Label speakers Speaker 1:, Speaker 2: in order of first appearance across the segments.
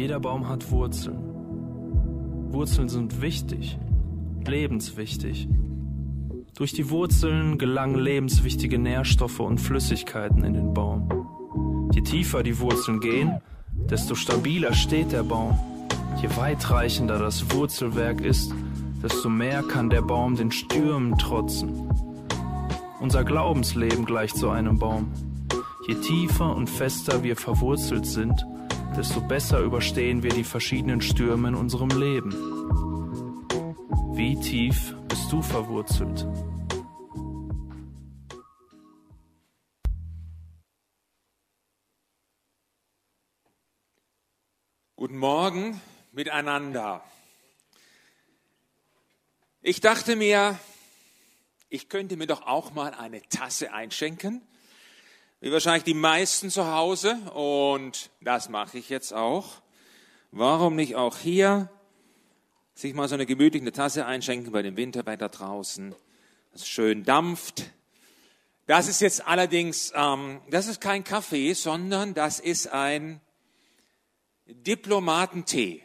Speaker 1: Jeder Baum hat Wurzeln. Wurzeln sind wichtig, lebenswichtig. Durch die Wurzeln gelangen lebenswichtige Nährstoffe und Flüssigkeiten in den Baum. Je tiefer die Wurzeln gehen, desto stabiler steht der Baum. Je weitreichender das Wurzelwerk ist, desto mehr kann der Baum den Stürmen trotzen. Unser Glaubensleben gleicht so einem Baum. Je tiefer und fester wir verwurzelt sind, desto besser überstehen wir die verschiedenen Stürme in unserem Leben. Wie tief bist du verwurzelt?
Speaker 2: Guten Morgen miteinander. Ich dachte mir, ich könnte mir doch auch mal eine Tasse einschenken, wie wahrscheinlich die meisten zu Hause, und das mache ich jetzt auch. Warum nicht auch hier sich mal so eine gemütliche Tasse einschenken bei dem Winterwetter draußen, das schön dampft. Das ist jetzt allerdings, ähm, das ist kein Kaffee, sondern das ist ein Diplomatentee.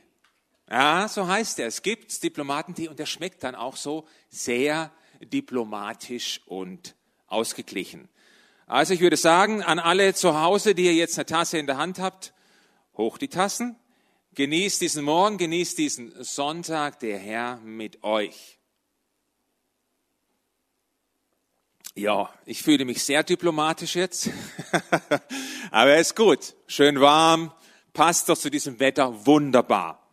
Speaker 2: Ja, so heißt er. Es gibt Diplomatentee und der schmeckt dann auch so sehr diplomatisch und ausgeglichen. Also ich würde sagen, an alle zu Hause, die ihr jetzt eine Tasse in der Hand habt, hoch die Tassen, genießt diesen Morgen, genießt diesen Sonntag, der Herr mit euch. Ja, ich fühle mich sehr diplomatisch jetzt, aber er ist gut, schön warm, passt doch zu diesem Wetter wunderbar.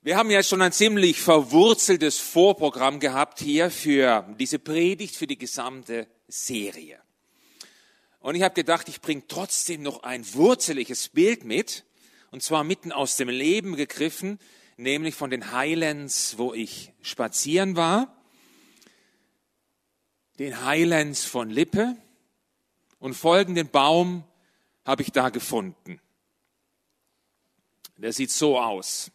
Speaker 2: Wir haben ja schon ein ziemlich verwurzeltes Vorprogramm gehabt hier für diese Predigt, für die gesamte Serie. Und ich habe gedacht, ich bringe trotzdem noch ein wurzeliges Bild mit, und zwar mitten aus dem Leben gegriffen, nämlich von den Highlands, wo ich spazieren war, den Highlands von Lippe, und folgenden Baum habe ich da gefunden. Der sieht so aus.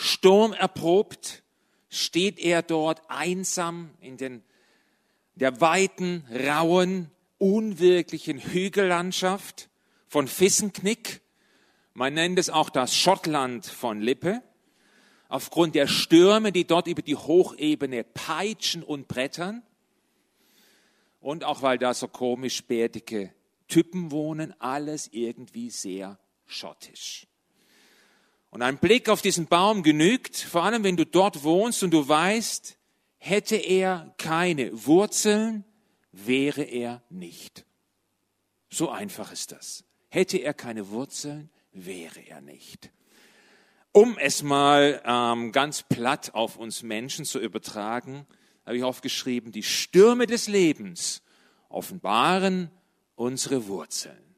Speaker 2: Sturmerprobt steht er dort einsam in den, der weiten, rauen, unwirklichen Hügellandschaft von Fissenknick. Man nennt es auch das Schottland von Lippe. Aufgrund der Stürme, die dort über die Hochebene peitschen und brettern. Und auch weil da so komisch bärtige Typen wohnen, alles irgendwie sehr schottisch. Und ein Blick auf diesen Baum genügt, vor allem wenn du dort wohnst und du weißt, hätte er keine Wurzeln, wäre er nicht. So einfach ist das. Hätte er keine Wurzeln, wäre er nicht. Um es mal ähm, ganz platt auf uns Menschen zu übertragen, habe ich aufgeschrieben, die Stürme des Lebens offenbaren unsere Wurzeln.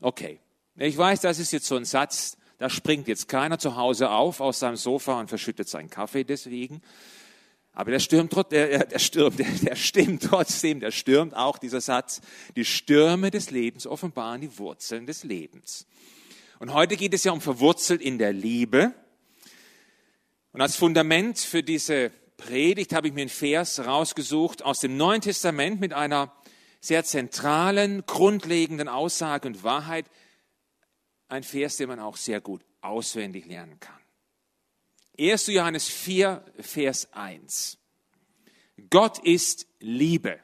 Speaker 2: Okay, ich weiß, das ist jetzt so ein Satz, da springt jetzt keiner zu Hause auf aus seinem Sofa und verschüttet seinen Kaffee deswegen. Aber der stürmt, der, der stürmt, der, der stimmt trotzdem, der stürmt auch dieser Satz. Die Stürme des Lebens offenbaren die Wurzeln des Lebens. Und heute geht es ja um verwurzelt in der Liebe. Und als Fundament für diese Predigt habe ich mir einen Vers rausgesucht aus dem Neuen Testament mit einer sehr zentralen, grundlegenden Aussage und Wahrheit, ein Vers, den man auch sehr gut auswendig lernen kann. 1. Johannes 4, Vers 1. Gott ist Liebe.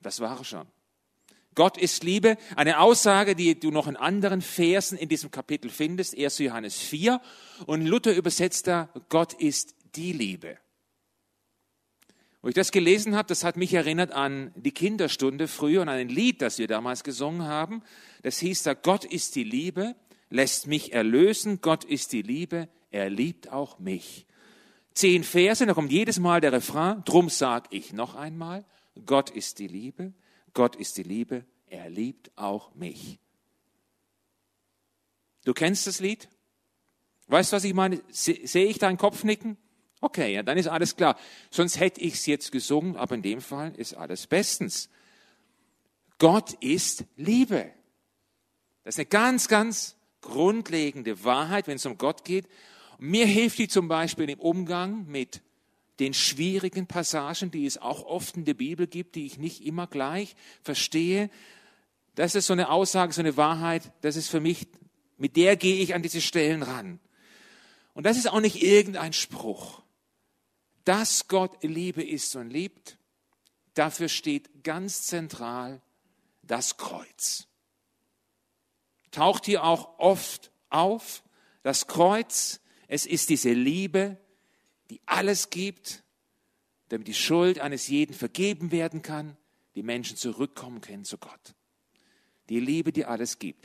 Speaker 2: Das war schon. Gott ist Liebe, eine Aussage, die du noch in anderen Versen in diesem Kapitel findest, 1. Johannes 4. Und Luther übersetzt da, Gott ist die Liebe. Wo ich das gelesen habe, das hat mich erinnert an die Kinderstunde früher und an ein Lied, das wir damals gesungen haben. Das hieß da, Gott ist die Liebe, lässt mich erlösen, Gott ist die Liebe, er liebt auch mich. Zehn Verse, da kommt jedes Mal der Refrain, drum sag ich noch einmal, Gott ist die Liebe, Gott ist die Liebe, er liebt auch mich. Du kennst das Lied? Weißt du, was ich meine? Sehe ich deinen Kopf nicken? Okay, ja, dann ist alles klar. Sonst hätte ich es jetzt gesungen, aber in dem Fall ist alles bestens. Gott ist Liebe. Das ist eine ganz, ganz grundlegende Wahrheit, wenn es um Gott geht. Mir hilft die zum Beispiel im Umgang mit den schwierigen Passagen, die es auch oft in der Bibel gibt, die ich nicht immer gleich verstehe. Das ist so eine Aussage, so eine Wahrheit, das ist für mich, mit der gehe ich an diese Stellen ran. Und das ist auch nicht irgendein Spruch. Dass Gott Liebe ist und liebt, dafür steht ganz zentral das Kreuz. Taucht hier auch oft auf, das Kreuz, es ist diese Liebe, die alles gibt, damit die Schuld eines jeden vergeben werden kann, die Menschen zurückkommen können zu Gott. Die Liebe, die alles gibt.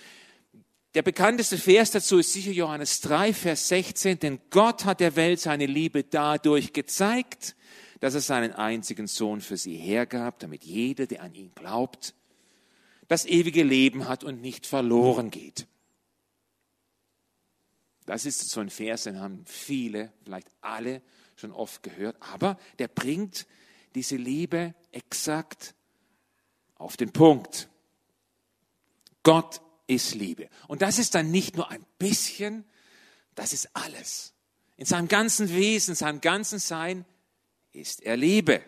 Speaker 2: Der bekannteste Vers dazu ist sicher Johannes 3, Vers 16, denn Gott hat der Welt seine Liebe dadurch gezeigt, dass er seinen einzigen Sohn für sie hergab, damit jeder, der an ihn glaubt, das ewige Leben hat und nicht verloren geht. Das ist so ein Vers, den haben viele, vielleicht alle schon oft gehört, aber der bringt diese Liebe exakt auf den Punkt. Gott ist Liebe. Und das ist dann nicht nur ein bisschen, das ist alles. In seinem ganzen Wesen, in seinem ganzen Sein ist er Liebe.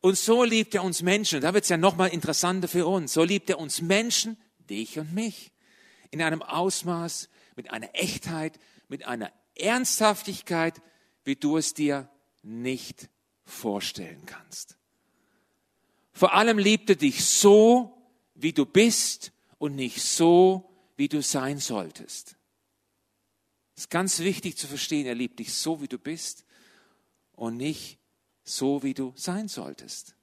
Speaker 2: Und so liebt er uns Menschen. Und da wird es ja nochmal interessanter für uns. So liebt er uns Menschen, dich und mich in einem Ausmaß, mit einer Echtheit, mit einer Ernsthaftigkeit, wie du es dir nicht vorstellen kannst. Vor allem liebt er dich so, wie du bist und nicht so, wie du sein solltest. Es ist ganz wichtig zu verstehen, er liebt dich so, wie du bist und nicht so, wie du sein solltest.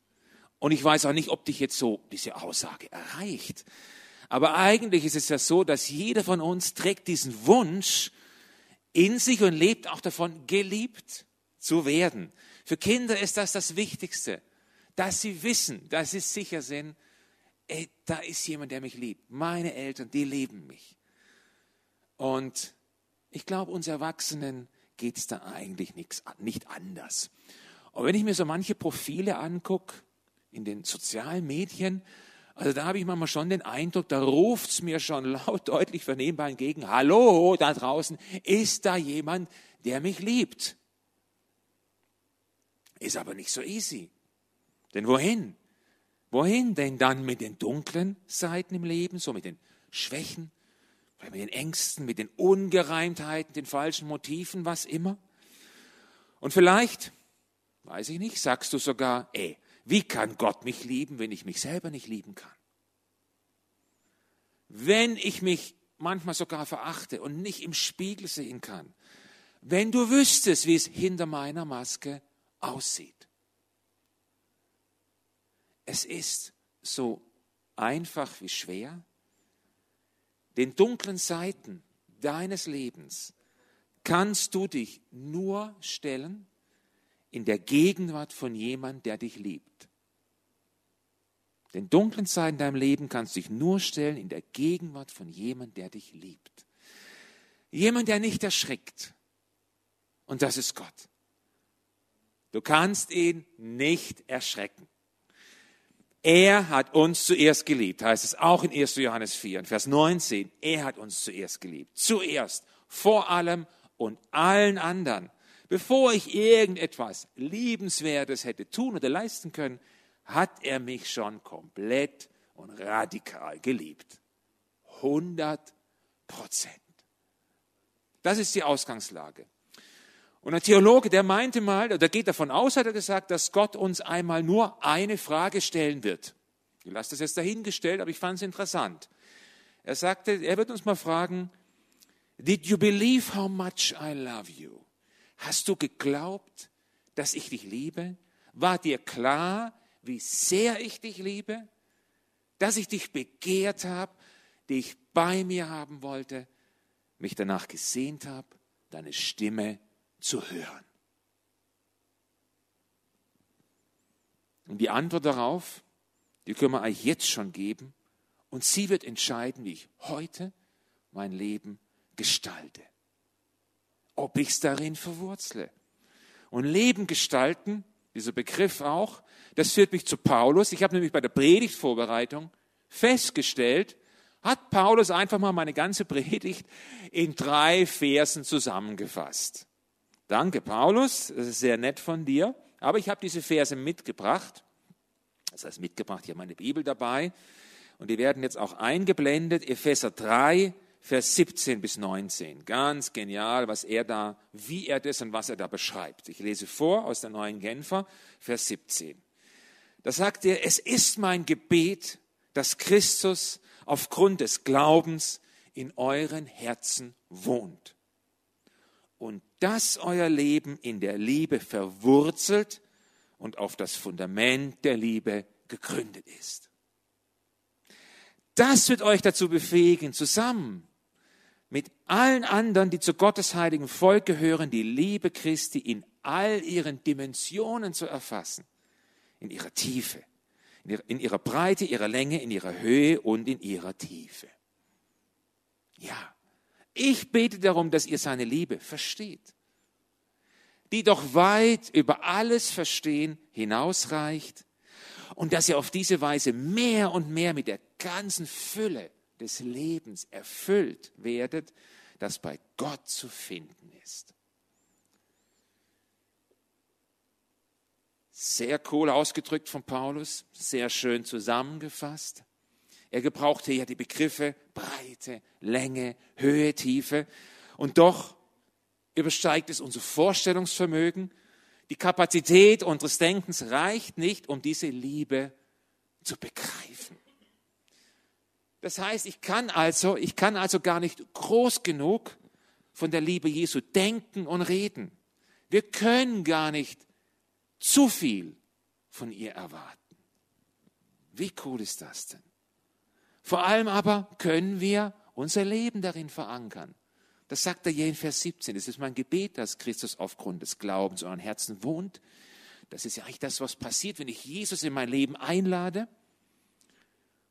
Speaker 2: Und ich weiß auch nicht, ob dich jetzt so diese Aussage erreicht. Aber eigentlich ist es ja so, dass jeder von uns trägt diesen Wunsch in sich und lebt auch davon, geliebt zu werden. Für Kinder ist das das Wichtigste, dass sie wissen, dass sie sicher sind, ey, da ist jemand, der mich liebt. Meine Eltern, die lieben mich. Und ich glaube, uns Erwachsenen geht es da eigentlich nichts, nicht anders. Und wenn ich mir so manche Profile angucke in den sozialen Medien, also da habe ich manchmal schon den Eindruck, da ruft es mir schon laut, deutlich vernehmbar entgegen, hallo da draußen, ist da jemand, der mich liebt? Ist aber nicht so easy. Denn wohin? Wohin denn dann mit den dunklen Seiten im Leben, so mit den Schwächen, mit den Ängsten, mit den Ungereimtheiten, den falschen Motiven, was immer? Und vielleicht, weiß ich nicht, sagst du sogar, ey, wie kann Gott mich lieben, wenn ich mich selber nicht lieben kann? Wenn ich mich manchmal sogar verachte und nicht im Spiegel sehen kann. Wenn du wüsstest, wie es hinter meiner Maske aussieht. Es ist so einfach wie schwer, den dunklen Seiten deines Lebens kannst du dich nur stellen, in der Gegenwart von jemand, der dich liebt. Den dunklen Zeiten in deinem Leben kannst du dich nur stellen in der Gegenwart von jemand, der dich liebt. Jemand, der nicht erschrickt. Und das ist Gott. Du kannst ihn nicht erschrecken. Er hat uns zuerst geliebt, heißt es auch in 1. Johannes 4, Vers 19. Er hat uns zuerst geliebt. Zuerst, vor allem und allen anderen. Bevor ich irgendetwas Liebenswertes hätte tun oder leisten können, hat er mich schon komplett und radikal geliebt. 100 Prozent. Das ist die Ausgangslage. Und ein Theologe, der meinte mal, der geht davon aus, hat er gesagt, dass Gott uns einmal nur eine Frage stellen wird. Ich lasse das jetzt dahingestellt, aber ich fand es interessant. Er sagte, er wird uns mal fragen, Did you believe how much I love you? Hast du geglaubt, dass ich dich liebe? War dir klar, wie sehr ich dich liebe? Dass ich dich begehrt habe, dich bei mir haben wollte, mich danach gesehnt habe, deine Stimme zu hören? Und die Antwort darauf, die können wir euch jetzt schon geben. Und sie wird entscheiden, wie ich heute mein Leben gestalte ob ich es darin verwurzle. Und Leben gestalten, dieser Begriff auch, das führt mich zu Paulus. Ich habe nämlich bei der Predigtvorbereitung festgestellt, hat Paulus einfach mal meine ganze Predigt in drei Versen zusammengefasst. Danke, Paulus, das ist sehr nett von dir. Aber ich habe diese Verse mitgebracht. Das heißt, mitgebracht, hier meine Bibel dabei. Und die werden jetzt auch eingeblendet, Epheser 3, Vers 17 bis 19. Ganz genial, was er da, wie er das und was er da beschreibt. Ich lese vor aus der neuen Genfer, Vers 17. Da sagt er, es ist mein Gebet, dass Christus aufgrund des Glaubens in euren Herzen wohnt. Und dass euer Leben in der Liebe verwurzelt und auf das Fundament der Liebe gegründet ist. Das wird euch dazu befähigen, zusammen mit allen anderen, die zu Gottes heiligen Volk gehören, die Liebe Christi in all ihren Dimensionen zu erfassen, in ihrer Tiefe, in ihrer Breite, ihrer Länge, in ihrer Höhe und in ihrer Tiefe. Ja, ich bete darum, dass ihr seine Liebe versteht, die doch weit über alles Verstehen hinausreicht und dass ihr auf diese Weise mehr und mehr mit der ganzen Fülle des Lebens erfüllt werdet, das bei Gott zu finden ist. Sehr cool ausgedrückt von Paulus, sehr schön zusammengefasst. Er gebrauchte ja die Begriffe Breite, Länge, Höhe, Tiefe. Und doch übersteigt es unser Vorstellungsvermögen. Die Kapazität unseres Denkens reicht nicht, um diese Liebe zu begreifen. Das heißt, ich kann also, ich kann also gar nicht groß genug von der Liebe Jesu denken und reden. Wir können gar nicht zu viel von ihr erwarten. Wie cool ist das denn? Vor allem aber können wir unser Leben darin verankern. Das sagt er hier in Vers 17. Es ist mein Gebet, dass Christus aufgrund des Glaubens in euren Herzen wohnt. Das ist ja eigentlich das, was passiert, wenn ich Jesus in mein Leben einlade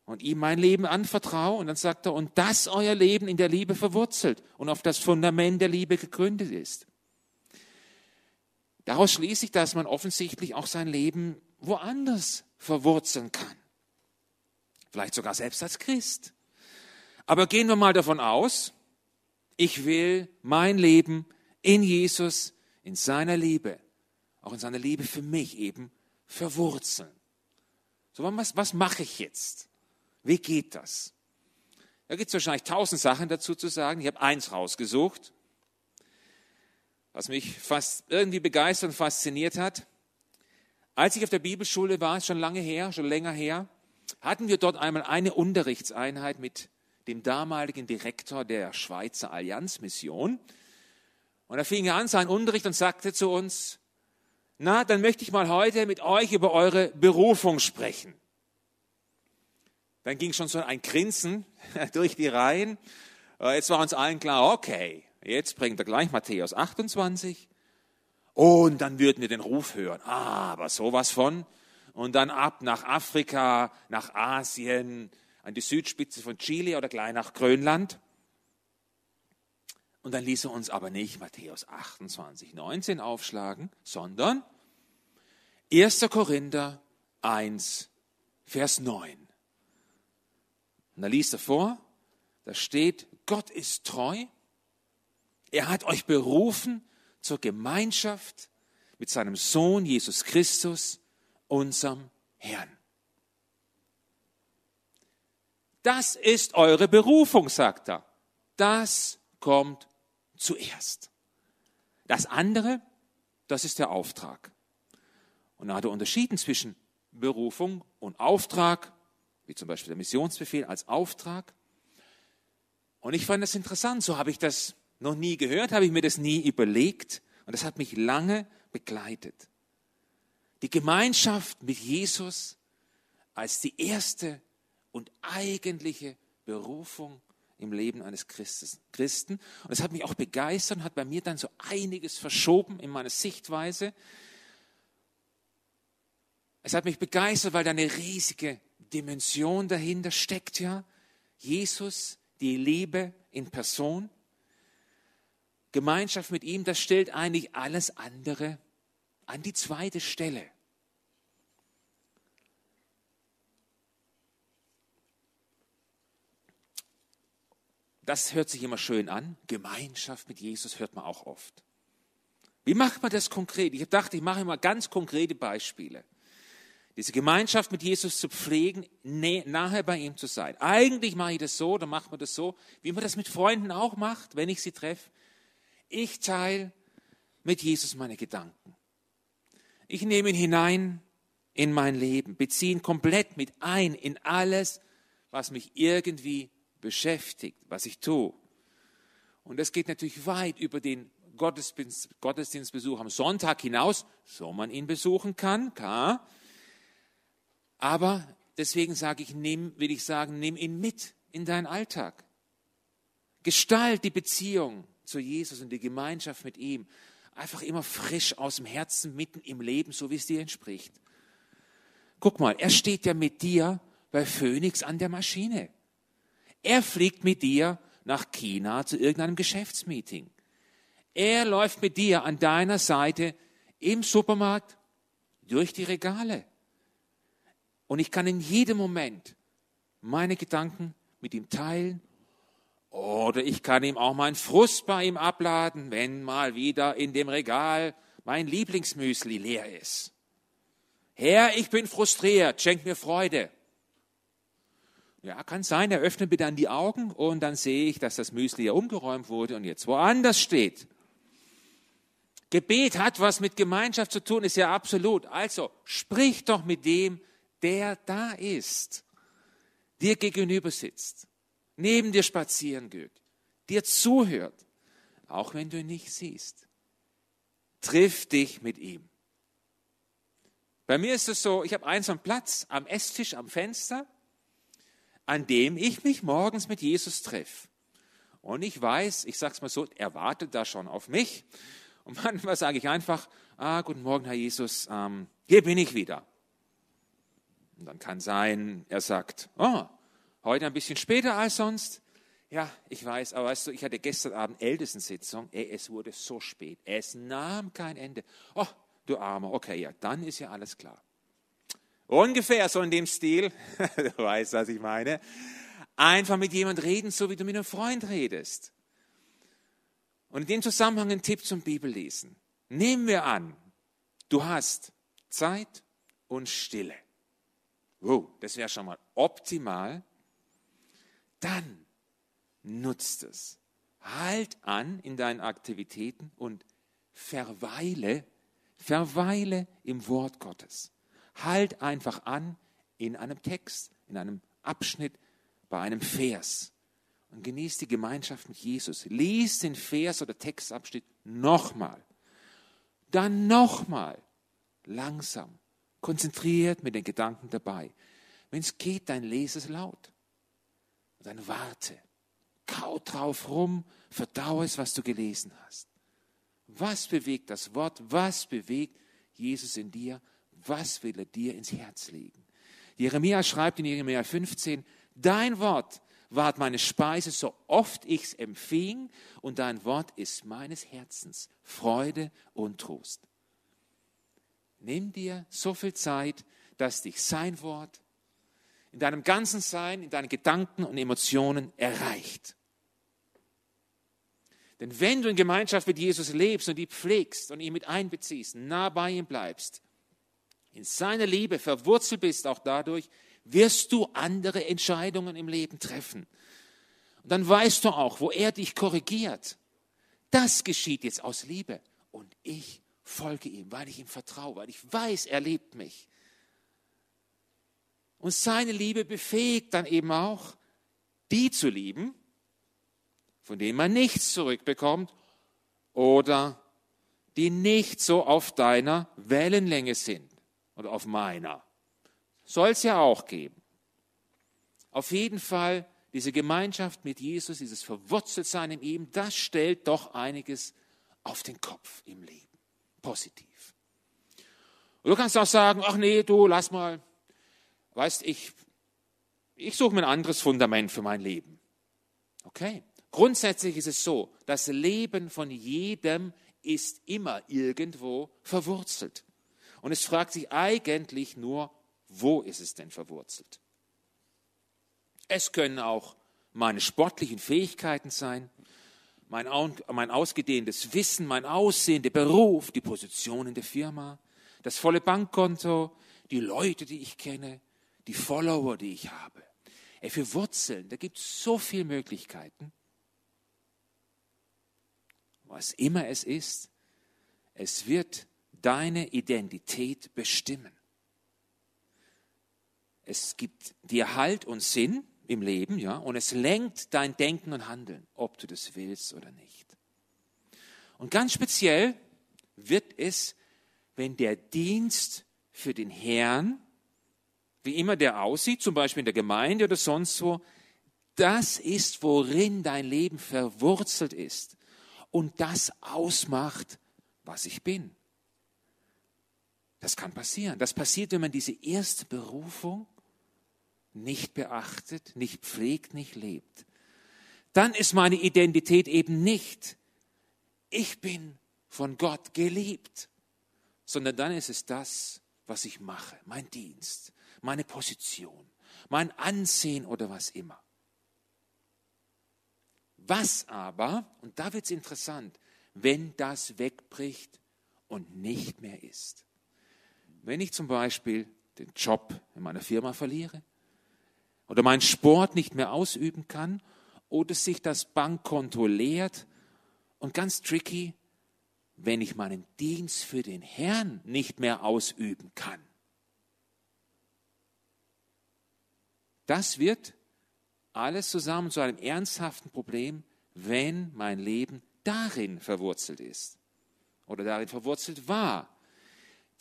Speaker 2: und ihm mein Leben anvertraue. Und dann sagt er, und dass euer Leben in der Liebe verwurzelt und auf das Fundament der Liebe gegründet ist. Daraus schließe ich, dass man offensichtlich auch sein Leben woanders verwurzeln kann. Vielleicht sogar selbst als Christ. Aber gehen wir mal davon aus, ich will mein Leben in Jesus, in seiner Liebe, auch in seiner Liebe für mich eben verwurzeln. So, was, was mache ich jetzt? Wie geht das? Da gibt es wahrscheinlich tausend Sachen dazu zu sagen. Ich habe eins rausgesucht, was mich fast irgendwie begeistert und fasziniert hat. Als ich auf der Bibelschule war, ist schon lange her, schon länger her, hatten wir dort einmal eine Unterrichtseinheit mit dem damaligen Direktor der Schweizer Allianzmission. Und da fing er an, seinen Unterricht und sagte zu uns, na, dann möchte ich mal heute mit euch über eure Berufung sprechen. Dann ging schon so ein Grinsen durch die Reihen. Äh, jetzt war uns allen klar, okay, jetzt bringt er gleich Matthäus 28. Und dann würden wir den Ruf hören. Ah, aber sowas von. Und dann ab nach Afrika, nach Asien, an die Südspitze von Chile oder gleich nach Grönland. Und dann ließ er uns aber nicht Matthäus 28, 19 aufschlagen, sondern 1. Korinther 1, Vers 9. Und da liest er vor, da steht, Gott ist treu. Er hat euch berufen zur Gemeinschaft mit seinem Sohn Jesus Christus, unserem Herrn. Das ist eure Berufung, sagt er. Das kommt zuerst. Das andere, das ist der Auftrag. Und da hat er unterschieden zwischen Berufung und Auftrag wie zum Beispiel der Missionsbefehl als Auftrag. Und ich fand das interessant, so habe ich das noch nie gehört, habe ich mir das nie überlegt und das hat mich lange begleitet. Die Gemeinschaft mit Jesus als die erste und eigentliche Berufung im Leben eines Christen. Und das hat mich auch begeistert und hat bei mir dann so einiges verschoben in meiner Sichtweise. Es hat mich begeistert, weil da eine riesige Dimension dahinter steckt ja. Jesus, die Liebe in Person. Gemeinschaft mit ihm, das stellt eigentlich alles andere an die zweite Stelle. Das hört sich immer schön an. Gemeinschaft mit Jesus hört man auch oft. Wie macht man das konkret? Ich dachte, ich mache immer ganz konkrete Beispiele. diese Gemeinschaft mit Jesus zu pflegen, nahe bei ihm zu sein. Eigentlich mache ich das so, dann macht man das so, wie man das mit Freunden auch macht, wenn ich sie treffe. Ich teile mit Jesus meine Gedanken. Ich nehme ihn hinein in mein Leben, beziehe ihn komplett mit ein in alles, was mich irgendwie beschäftigt, was ich tue. Und das geht natürlich weit über den Gottesdienst, Gottesdienstbesuch am Sonntag hinaus, so man ihn besuchen kann, klar. Aber deswegen sage ich, nimm, will ich sagen, nimm ihn mit in deinen Alltag. Gestalt die Beziehung zu Jesus und die Gemeinschaft mit ihm einfach immer frisch aus dem Herzen, mitten im Leben, so wie es dir entspricht. Guck mal, er steht ja mit dir bei Phoenix an der Maschine. Er fliegt mit dir nach China zu irgendeinem Geschäftsmeeting. Er läuft mit dir an deiner Seite im Supermarkt durch die Regale. Und ich kann in jedem Moment meine Gedanken mit ihm teilen. Oder ich kann ihm auch meinen Frust bei ihm abladen, wenn mal wieder in dem Regal mein Lieblingsmüsli leer ist. Herr, ich bin frustriert, schenk mir Freude. Ja, kann sein, er öffnet mir dann die Augen und dann sehe ich, dass das Müsli ja umgeräumt wurde und jetzt woanders steht. Gebet hat was mit Gemeinschaft zu tun, ist ja absolut. Also sprich doch mit dem, der da ist, dir gegenüber sitzt, neben dir spazieren geht, dir zuhört, auch wenn du ihn nicht siehst. Triff dich mit ihm. Bei mir ist es so, ich habe einen Platz am Esstisch, am Fenster, an dem ich mich morgens mit Jesus treffe. Und ich weiß, ich sage es mal so, er wartet da schon auf mich. Und manchmal sage ich einfach, ah, guten Morgen, Herr Jesus, ähm, hier bin ich wieder. Und dann kann sein, er sagt, oh, heute ein bisschen später als sonst. Ja, ich weiß, aber weißt du, ich hatte gestern Abend Ältestensitzung. Es wurde so spät. Es nahm kein Ende. Oh, du Armer. Okay, ja, dann ist ja alles klar. Ungefähr so in dem Stil. du weißt, was ich meine. Einfach mit jemand reden, so wie du mit einem Freund redest. Und in dem Zusammenhang ein Tipp zum Bibellesen. Nehmen wir an, du hast Zeit und Stille. Wow, das wäre schon mal optimal. Dann nutzt es. Halt an in deinen Aktivitäten und verweile, verweile im Wort Gottes. Halt einfach an in einem Text, in einem Abschnitt, bei einem Vers und genieß die Gemeinschaft mit Jesus. Lies den Vers oder Textabschnitt nochmal. Dann nochmal. Langsam konzentriert mit den Gedanken dabei. Wenn es geht, dann lese es laut. Und dann warte. Kau drauf rum, verdaue es, was du gelesen hast. Was bewegt das Wort? Was bewegt Jesus in dir? Was will er dir ins Herz legen? Jeremia schreibt in Jeremia 15, dein Wort ward meine Speise, so oft ich's empfing, und dein Wort ist meines Herzens Freude und Trost. Nimm dir so viel Zeit, dass dich sein Wort in deinem ganzen Sein, in deinen Gedanken und Emotionen erreicht. Denn wenn du in Gemeinschaft mit Jesus lebst und die pflegst und ihn mit einbeziehst, nah bei ihm bleibst, in seiner Liebe verwurzelt bist auch dadurch, wirst du andere Entscheidungen im Leben treffen. Und dann weißt du auch, wo er dich korrigiert. Das geschieht jetzt aus Liebe. Und ich folge ihm, weil ich ihm vertraue, weil ich weiß, er liebt mich. Und seine Liebe befähigt dann eben auch, die zu lieben, von denen man nichts zurückbekommt oder die nicht so auf deiner Wellenlänge sind oder auf meiner. Soll es ja auch geben. Auf jeden Fall, diese Gemeinschaft mit Jesus, dieses Verwurzeltsein in ihm, das stellt doch einiges auf den Kopf im Leben positiv. Und du kannst auch sagen, ach nee, du, lass mal, weißt, ich, ich suche mir ein anderes Fundament für mein Leben. Okay. Grundsätzlich ist es so, das Leben von jedem ist immer irgendwo verwurzelt. Und es fragt sich eigentlich nur, wo ist es denn verwurzelt? Es können auch meine sportlichen Fähigkeiten sein, mein, mein ausgedehntes Wissen, mein Aussehen, der Beruf, die Position in der Firma, das volle Bankkonto, die Leute, die ich kenne, die Follower, die ich habe. Ey, für Wurzeln, da gibt es so viele Möglichkeiten. Was immer es ist, es wird deine Identität bestimmen. Es gibt dir Halt und Sinn im Leben, ja, und es lenkt dein Denken und Handeln, ob du das willst oder nicht. Und ganz speziell wird es, wenn der Dienst für den Herrn, wie immer der aussieht, zum Beispiel in der Gemeinde oder sonst wo, das ist, worin dein Leben verwurzelt ist und das ausmacht, was ich bin. Das kann passieren. Das passiert, wenn man diese erste Berufung nicht beachtet, nicht pflegt, nicht lebt. Dann ist meine Identität eben nicht, ich bin von Gott geliebt, sondern dann ist es das, was ich mache, mein Dienst, meine Position, mein Ansehen oder was immer. Was aber, und da wird es interessant, wenn das wegbricht und nicht mehr ist. Wenn ich zum Beispiel den Job in meiner Firma verliere oder meinen Sport nicht mehr ausüben kann oder sich das Bankkonto leert und ganz tricky, wenn ich meinen Dienst für den Herrn nicht mehr ausüben kann. Das wird alles zusammen zu einem ernsthaften Problem, wenn mein Leben darin verwurzelt ist oder darin verwurzelt war.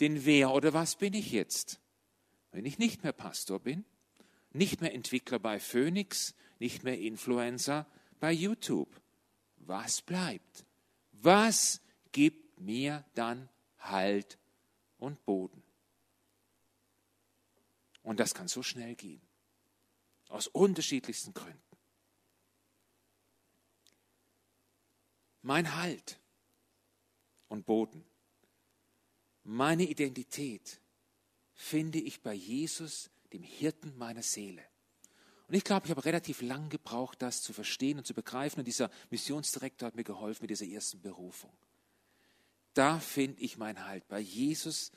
Speaker 2: Denn wer oder was bin ich jetzt, wenn ich nicht mehr Pastor bin, nicht mehr Entwickler bei Phoenix, nicht mehr Influencer bei YouTube? Was bleibt? Was gibt mir dann Halt und Boden? Und das kann so schnell gehen. Aus unterschiedlichsten Gründen. Mein Halt und Boden, meine Identität finde ich bei Jesus, dem Hirten meiner Seele. Und ich glaube, ich habe relativ lang gebraucht, das zu verstehen und zu begreifen. Und dieser Missionsdirektor hat mir geholfen mit dieser ersten Berufung. Da finde ich mein Halt bei Jesus,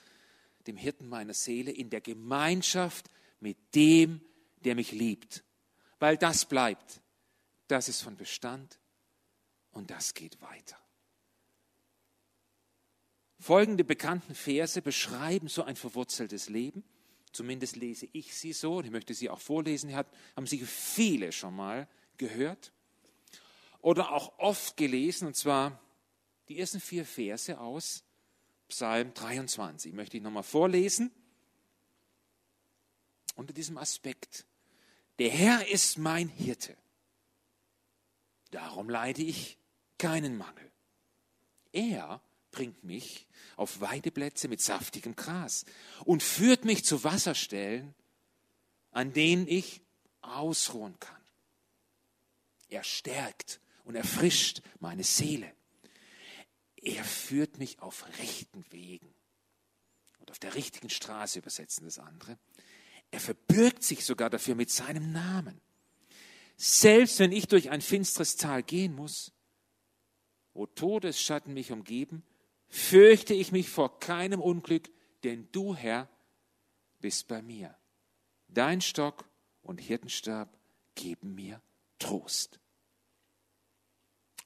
Speaker 2: dem Hirten meiner Seele, in der Gemeinschaft mit dem, der mich liebt. Weil das bleibt. Das ist von Bestand und das geht weiter. Folgende bekannten Verse beschreiben so ein verwurzeltes Leben. Zumindest lese ich sie so und ich möchte sie auch vorlesen. Die haben sie viele schon mal gehört oder auch oft gelesen, und zwar die ersten vier Verse aus Psalm 23. Möchte ich nochmal vorlesen. Unter diesem Aspekt. Der Herr ist mein Hirte. Darum leide ich keinen Mangel. Er bringt mich auf Weideplätze mit saftigem Gras und führt mich zu Wasserstellen, an denen ich ausruhen kann. Er stärkt und erfrischt meine Seele. Er führt mich auf rechten Wegen und auf der richtigen Straße übersetzen das andere. Er verbirgt sich sogar dafür mit seinem Namen. Selbst wenn ich durch ein finsteres Tal gehen muss, wo Todesschatten mich umgeben, fürchte ich mich vor keinem Unglück, denn du, Herr, bist bei mir. Dein Stock und Hirtenstab geben mir Trost.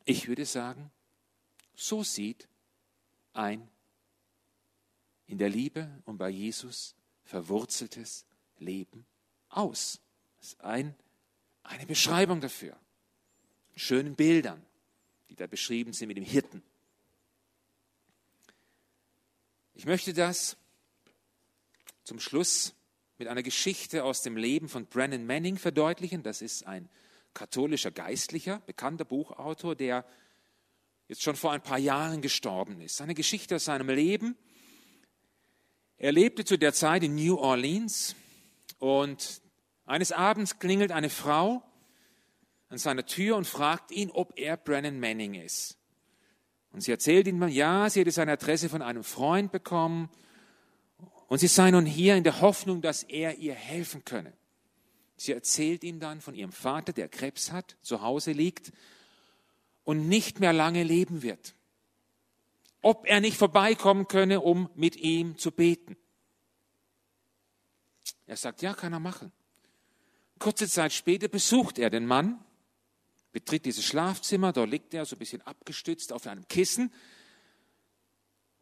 Speaker 2: Ich würde sagen, so sieht ein in der Liebe und bei Jesus verwurzeltes Leben aus. Das ist ein, eine Beschreibung dafür. Schönen Bildern, die da beschrieben sind mit dem Hirten. Ich möchte das zum Schluss mit einer Geschichte aus dem Leben von Brennan Manning verdeutlichen. Das ist ein katholischer Geistlicher, bekannter Buchautor, der jetzt schon vor ein paar Jahren gestorben ist. Eine Geschichte aus seinem Leben. Er lebte zu der Zeit in New Orleans und eines Abends klingelt eine Frau an seiner Tür und fragt ihn, ob er Brennan Manning ist. Und sie erzählt ihm, ja, sie hätte seine Adresse von einem Freund bekommen und sie sei nun hier in der Hoffnung, dass er ihr helfen könne. Sie erzählt ihm dann von ihrem Vater, der Krebs hat, zu Hause liegt und nicht mehr lange leben wird. Ob er nicht vorbeikommen könne, um mit ihm zu beten. Er sagt, ja, kann er machen. Kurze Zeit später besucht er den Mann, betritt dieses Schlafzimmer, dort liegt er so ein bisschen abgestützt auf einem Kissen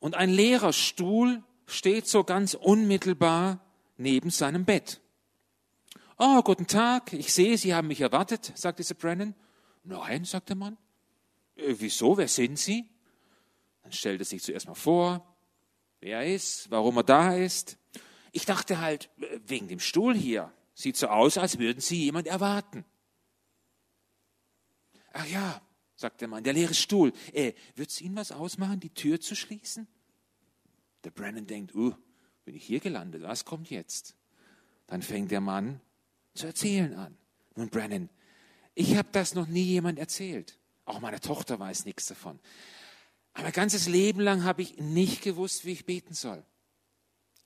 Speaker 2: und ein leerer Stuhl steht so ganz unmittelbar neben seinem Bett. Oh, guten Tag, ich sehe, Sie haben mich erwartet, sagt dieser Brennan. Nein, sagt der Mann. Äh, wieso, wer sind Sie? Dann stellt er sich zuerst mal vor, wer er ist, warum er da ist. Ich dachte halt, wegen dem Stuhl hier. Sieht so aus, als würden Sie jemand erwarten. Ach ja, sagt der Mann, der leere Stuhl. Äh, Wird es Ihnen was ausmachen, die Tür zu schließen? Der Brennan denkt, uh, bin ich hier gelandet, was kommt jetzt? Dann fängt der Mann zu erzählen an. Nun, Brennan, ich habe das noch nie jemand erzählt. Auch meine Tochter weiß nichts davon. Aber ganzes Leben lang habe ich nicht gewusst, wie ich beten soll.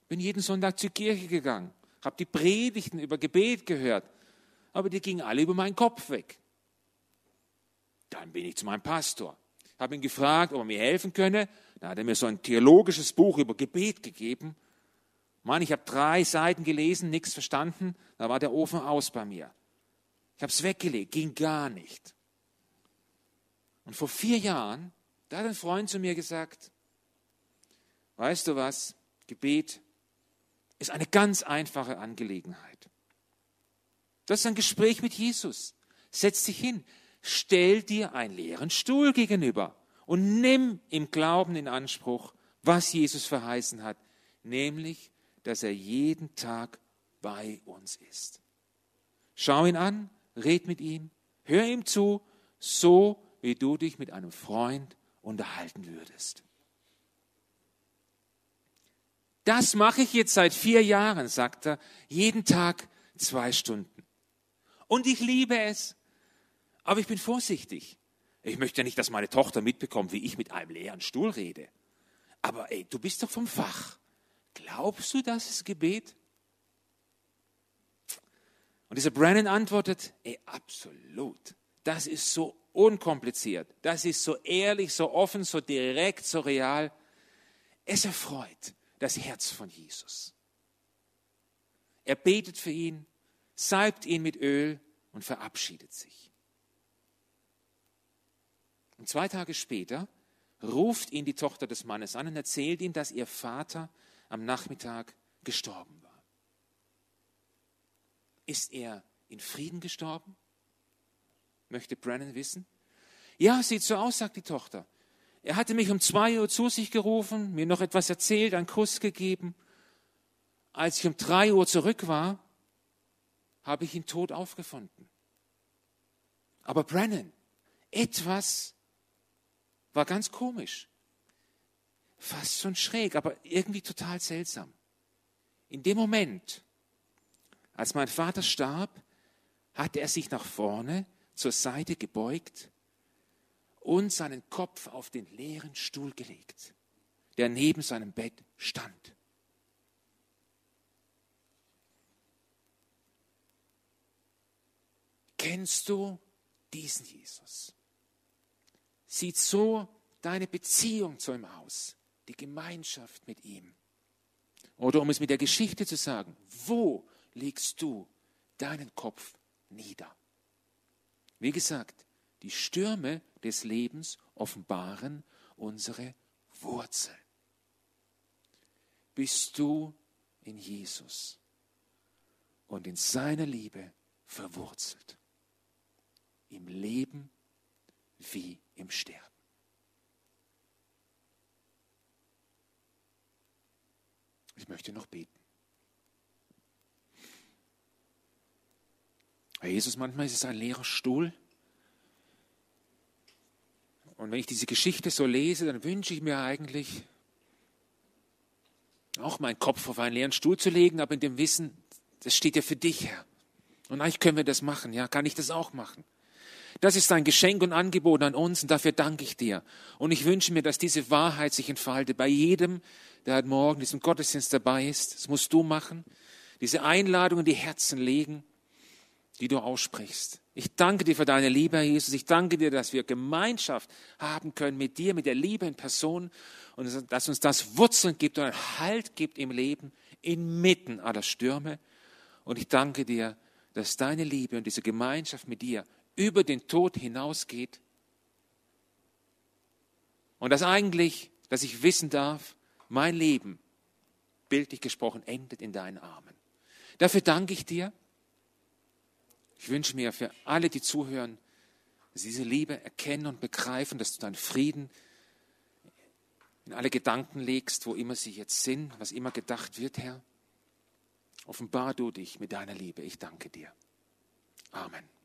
Speaker 2: Bin jeden Sonntag zur Kirche gegangen, habe die Predigten über Gebet gehört, aber die gingen alle über meinen Kopf weg. Dann bin ich zu meinem Pastor, habe ihn gefragt, ob er mir helfen könne. Dann hat er mir so ein theologisches Buch über Gebet gegeben. Mann, ich habe drei Seiten gelesen, nichts verstanden. Da war der Ofen aus bei mir. Ich habe es weggelegt, ging gar nicht. Und vor vier Jahren, da hat ein Freund zu mir gesagt, weißt du was, Gebet ist eine ganz einfache Angelegenheit. Das ist ein Gespräch mit Jesus. Setz dich hin, stell dir einen leeren Stuhl gegenüber und nimm im Glauben in Anspruch, was Jesus verheißen hat, nämlich, dass er jeden Tag bei uns ist. Schau ihn an, red mit ihm, hör ihm zu, so wie du dich mit einem Freund unterhalten würdest. Das mache ich jetzt seit vier Jahren, sagt er, jeden Tag zwei Stunden. Und ich liebe es. Aber ich bin vorsichtig. Ich möchte ja nicht, dass meine Tochter mitbekommt, wie ich mit einem leeren Stuhl rede. Aber ey, du bist doch vom Fach. Glaubst du, das ist Gebet? Und dieser Brennan antwortet, ey, absolut. Das ist so unkompliziert. Das ist so ehrlich, so offen, so direkt, so real. Es erfreut das Herz von Jesus. Er betet für ihn, salbt ihn mit Öl und verabschiedet sich. Und zwei Tage später ruft ihn die Tochter des Mannes an und erzählt ihm, dass ihr Vater am Nachmittag gestorben war. Ist er in Frieden gestorben? Möchte Brennan wissen? Ja, sieht so aus, sagt die Tochter. Er hatte mich um zwei Uhr zu sich gerufen, mir noch etwas erzählt, einen Kuss gegeben. Als ich um drei Uhr zurück war, habe ich ihn tot aufgefunden. Aber Brennan, etwas war ganz komisch. Fast schon schräg, aber irgendwie total seltsam. In dem Moment, als mein Vater starb, hatte er sich nach vorne zur Seite gebeugt und seinen Kopf auf den leeren Stuhl gelegt, der neben seinem Bett stand. Kennst du diesen Jesus? sieht so deine Beziehung zu ihm aus, die Gemeinschaft mit ihm. Oder um es mit der Geschichte zu sagen, wo legst du deinen Kopf nieder? Wie gesagt, die Stürme des Lebens offenbaren unsere Wurzeln. Bist du in Jesus und in seiner Liebe verwurzelt? Im Leben wie im Sterben. Ich möchte noch beten. Herr Jesus, manchmal ist es ein leerer Stuhl. Und wenn ich diese Geschichte so lese, dann wünsche ich mir eigentlich, auch meinen Kopf auf einen leeren Stuhl zu legen, aber in dem Wissen, das steht ja für dich, Herr. Und eigentlich können wir das machen, ja, kann ich das auch machen. Das ist ein Geschenk und Angebot an uns und dafür danke ich dir. Und ich wünsche mir, dass diese Wahrheit sich entfaltet bei jedem, der heute Morgen diesem Gottesdienst dabei ist. Das musst du machen. Diese Einladung in die Herzen legen, die du aussprichst. Ich danke dir für deine Liebe, Jesus. Ich danke dir, dass wir Gemeinschaft haben können mit dir, mit der Liebe in Person und dass uns das Wurzeln gibt und einen Halt gibt im Leben inmitten aller Stürme. Und ich danke dir, dass deine Liebe und diese Gemeinschaft mit dir über den Tod hinausgeht. Und dass eigentlich, dass ich wissen darf, mein Leben, bildlich gesprochen, endet in deinen Armen. Dafür danke ich dir. Ich wünsche mir für alle, die zuhören, dass sie diese Liebe erkennen und begreifen, dass du deinen Frieden in alle Gedanken legst, wo immer sie jetzt sind, was immer gedacht wird, Herr. Offenbar du dich mit deiner Liebe. Ich danke dir. Amen.